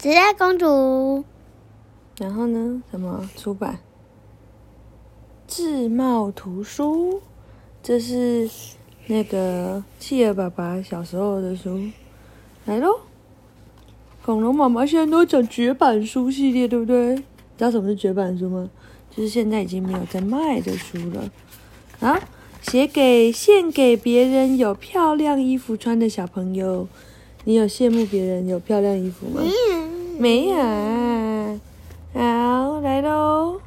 时代公主。然后呢？什么出版？智茂图书，这是那个企鹅爸爸小时候的书。来喽！恐龙妈妈现在都讲绝版书系列，对不对？知道什么是绝版书吗？就是现在已经没有在卖的书了。啊，写给献给别人有漂亮衣服穿的小朋友，你有羡慕别人有漂亮衣服吗？没有。好，来喽。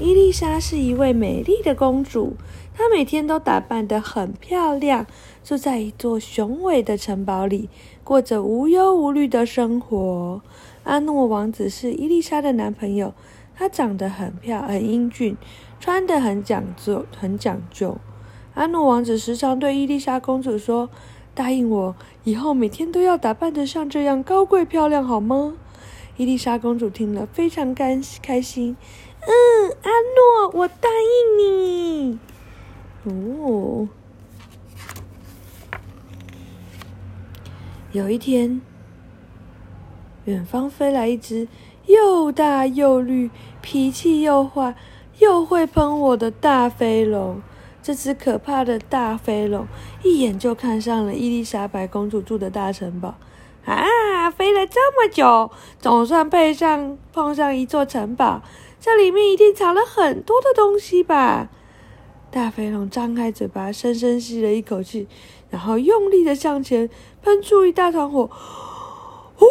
伊丽莎是一位美丽的公主，她每天都打扮得很漂亮，住在一座雄伟的城堡里，过着无忧无虑的生活。阿诺王子是伊丽莎的男朋友，他长得很漂很英俊，穿得很讲究，很讲究。阿诺王子时常对伊丽莎公主说：“答应我，以后每天都要打扮得像这样高贵漂亮，好吗？”伊丽莎公主听了非常开开心。嗯，阿诺，我答应你。哦，有一天，远方飞来一只又大又绿、脾气又坏、又会喷火的大飞龙。这只可怕的大飞龙一眼就看上了伊丽莎白公主住的大城堡。啊，飞了这么久，总算配上碰上一座城堡。这里面一定藏了很多的东西吧？大飞龙张开嘴巴，深深吸了一口气，然后用力的向前喷出一大团火。呼！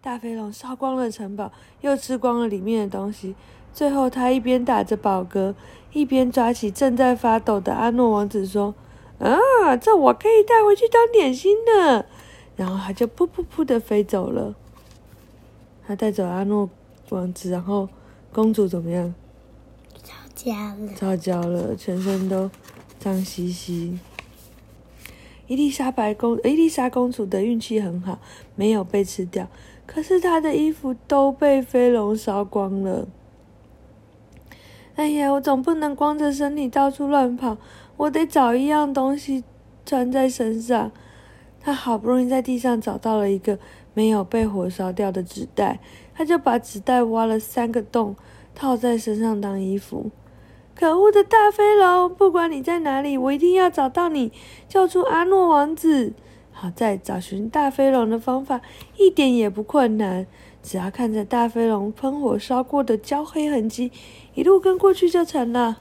大飞龙烧光了城堡，又吃光了里面的东西。最后，他一边打着饱嗝，一边抓起正在发抖的阿诺王子，说：“啊，这我可以带回去当点心的。”然后他就噗噗噗的飞走了。他带走阿诺王子，然后公主怎么样？吵架了。吵架了，全身都脏兮兮。伊丽莎白公伊丽莎公主的运气很好，没有被吃掉。可是她的衣服都被飞龙烧光了。哎呀，我总不能光着身体到处乱跑，我得找一样东西穿在身上。他好不容易在地上找到了一个。没有被火烧掉的纸袋，他就把纸袋挖了三个洞，套在身上当衣服。可恶的大飞龙，不管你在哪里，我一定要找到你，救出阿诺王子。好在找寻大飞龙的方法一点也不困难，只要看着大飞龙喷火烧过的焦黑痕迹，一路跟过去就成了。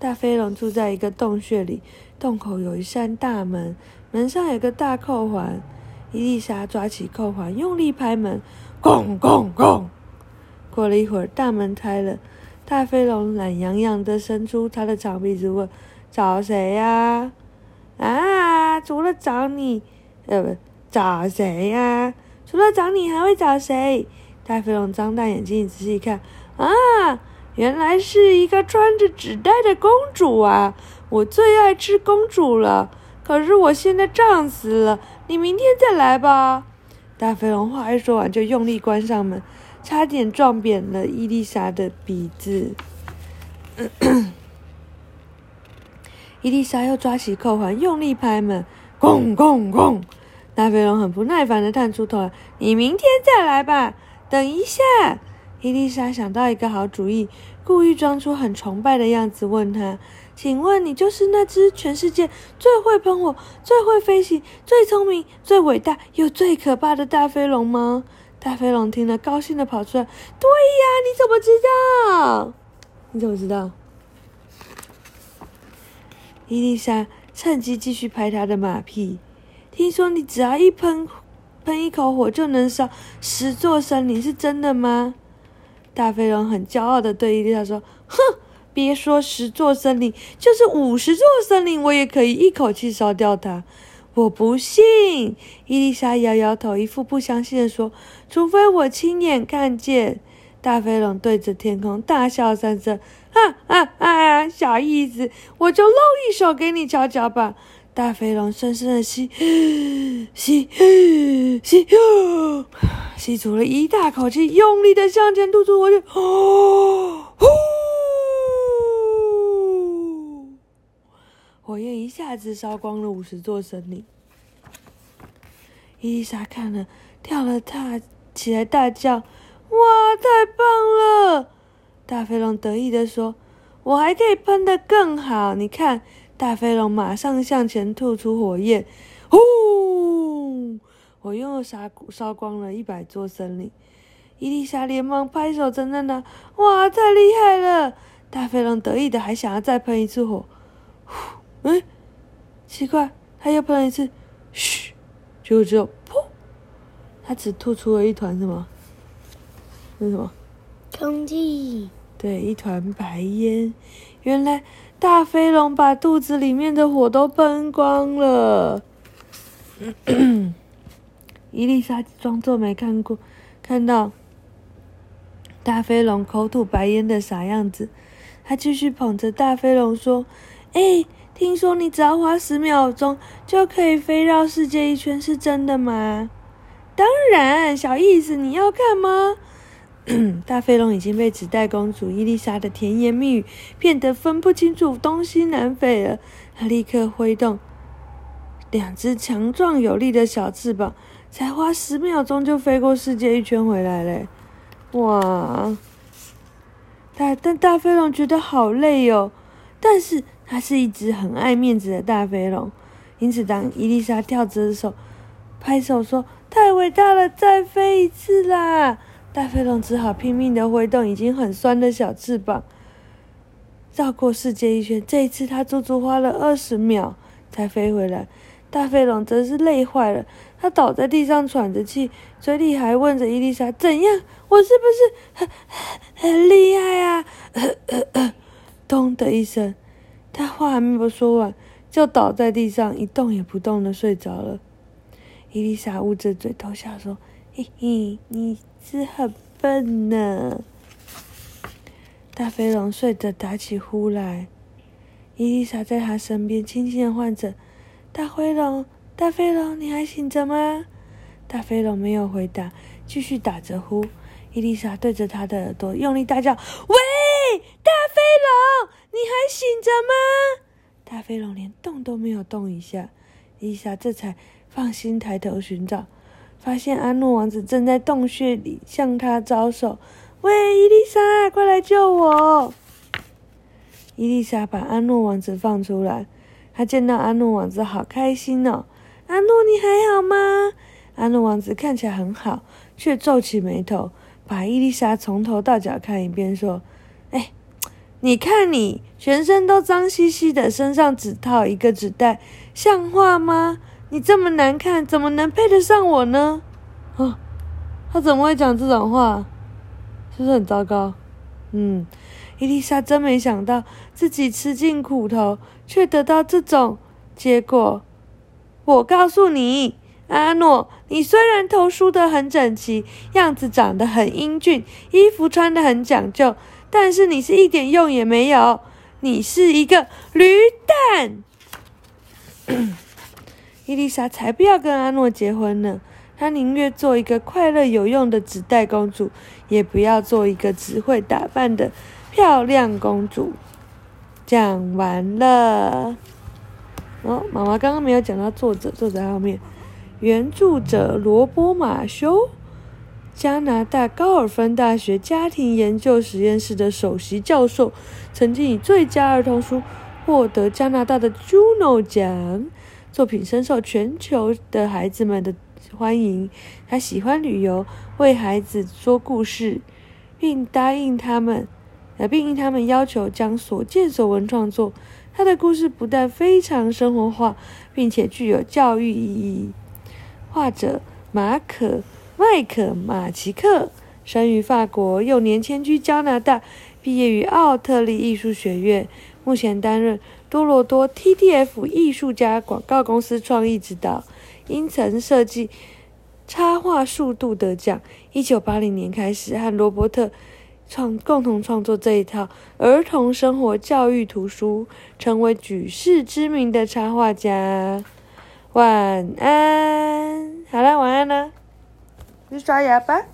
大飞龙住在一个洞穴里，洞口有一扇大门。门上有个大扣环，伊丽莎抓起扣环，用力拍门，咣咣咣！过了一会儿，大门开了，大飞龙懒洋洋的伸出他的长鼻子问：“找谁呀？”“，啊除了找你，呃，找谁呀？除了找你，还会找谁？”大飞龙张大眼睛，仔细看，啊，原来是一个穿着纸袋的公主啊！我最爱吃公主了。可是我现在胀死了，你明天再来吧。大飞龙话一说完，就用力关上门，差点撞扁了伊丽莎的鼻子。伊丽莎又抓起扣环，用力拍门，咣咣咣！大飞龙很不耐烦的探出头来：“你明天再来吧。”等一下，伊丽莎想到一个好主意，故意装出很崇拜的样子，问他。请问你就是那只全世界最会喷火、最会飞行、最聪明、最伟大又最可怕的大飞龙吗？大飞龙听了，高兴的跑出来：“对呀，你怎么知道？你怎么知道？”伊丽莎趁机继续拍他的马屁：“听说你只要一喷喷一口火就能烧十座森林，是真的吗？”大飞龙很骄傲的对伊丽莎说：“哼！”别说十座森林，就是五十座森林，我也可以一口气烧掉它。我不信。伊丽莎摇摇头，一副不相信的说：“除非我亲眼看见。”大飞龙对着天空大笑三声：“啊啊啊！小意思，我就露一手给你瞧瞧吧。”大肥龙深深的吸吸吸，吸出了一大口气，用力的向前吐出火焰。哦呼！火焰一下子烧光了五十座森林。伊丽莎看了，跳了大起来，大叫：“哇，太棒了！”大肥龙得意地说：“我还可以喷得更好，你看。”大飞龙马上向前吐出火焰，呼！火焰又烧烧光了一百座森林。伊丽莎连忙拍手称赞道：“哇，太厉害了！”大飞龙得意的还想要再喷一次火。呼！哎，奇怪，他又喷了一次，嘘！结果只有噗！他只吐出了一团什么？那什么？空气。对，一团白烟。原来。大飞龙把肚子里面的火都喷光了。伊丽莎装作没看过，看到大飞龙口吐白烟的傻样子，她继续捧着大飞龙说：“哎，听说你只要花十秒钟就可以飞绕世界一圈，是真的吗？”“当然，小意思，你要看吗？” 大飞龙已经被纸袋公主伊丽莎的甜言蜜语骗得分不清楚东西南北了。他立刻挥动两只强壮有力的小翅膀，才花十秒钟就飞过世界一圈回来嘞！哇！大但大飞龙觉得好累哦。但是它是一只很爱面子的大飞龙，因此当伊丽莎跳着手拍手说：“太伟大了，再飞一次啦！”大飞龙只好拼命的挥动已经很酸的小翅膀，绕过世界一圈。这一次，他足足花了二十秒才飞回来。大飞龙真是累坏了，他倒在地上喘着气，嘴里还问着伊丽莎：“怎样？我是不是很很厉害啊？” 咚的一声，他话还没有说完，就倒在地上一动也不动的睡着了。伊丽莎捂着嘴偷笑说：“嘿嘿，你。”是很笨呢。大飞龙睡着打起呼来，伊丽莎在他身边轻轻的唤着：“大飞龙，大飞龙，你还醒着吗？”大飞龙没有回答，继续打着呼。伊丽莎对着他的耳朵用力大叫：“喂，大飞龙，你还醒着吗？”大飞龙连动都没有动一下，伊丽莎这才放心抬头寻找。发现阿诺王子正在洞穴里向他招手，喂，伊丽莎，快来救我！伊丽莎把阿诺王子放出来，他见到阿诺王子好开心哦。阿诺，你还好吗？阿诺王子看起来很好，却皱起眉头，把伊丽莎从头到脚看一遍，说：“哎，你看你全身都脏兮兮的，身上只套一个纸袋，像话吗？”你这么难看，怎么能配得上我呢？啊，他怎么会讲这种话？是不是很糟糕？嗯，伊丽莎真没想到自己吃尽苦头，却得到这种结果。我告诉你，阿诺，你虽然头梳得很整齐，样子长得很英俊，衣服穿得很讲究，但是你是一点用也没有，你是一个驴蛋。伊丽莎才不要跟阿诺结婚呢！她宁愿做一个快乐有用的纸袋公主，也不要做一个只会打扮的漂亮公主。讲完了。哦，妈妈刚刚没有讲到作者，作者后面，原著者罗波马修，加拿大高尔芬大学家庭研究实验室的首席教授，曾经以最佳儿童书获得加拿大的 Juno 奖。作品深受全球的孩子们的欢迎。他喜欢旅游，为孩子说故事，并答应他们，呃，并应他们要求将所见所闻创作。他的故事不但非常生活化，并且具有教育意义。画者马可·麦克·马奇克生于法国，幼年迁居加拿大，毕业于奥特利艺术学院，目前担任。多罗多 TTF 艺术家广告公司创意指导，因曾设计插画速度得奖。一九八零年开始和罗伯特创共同创作这一套儿童生活教育图书，成为举世知名的插画家。晚安，好了，晚安了，去刷牙吧。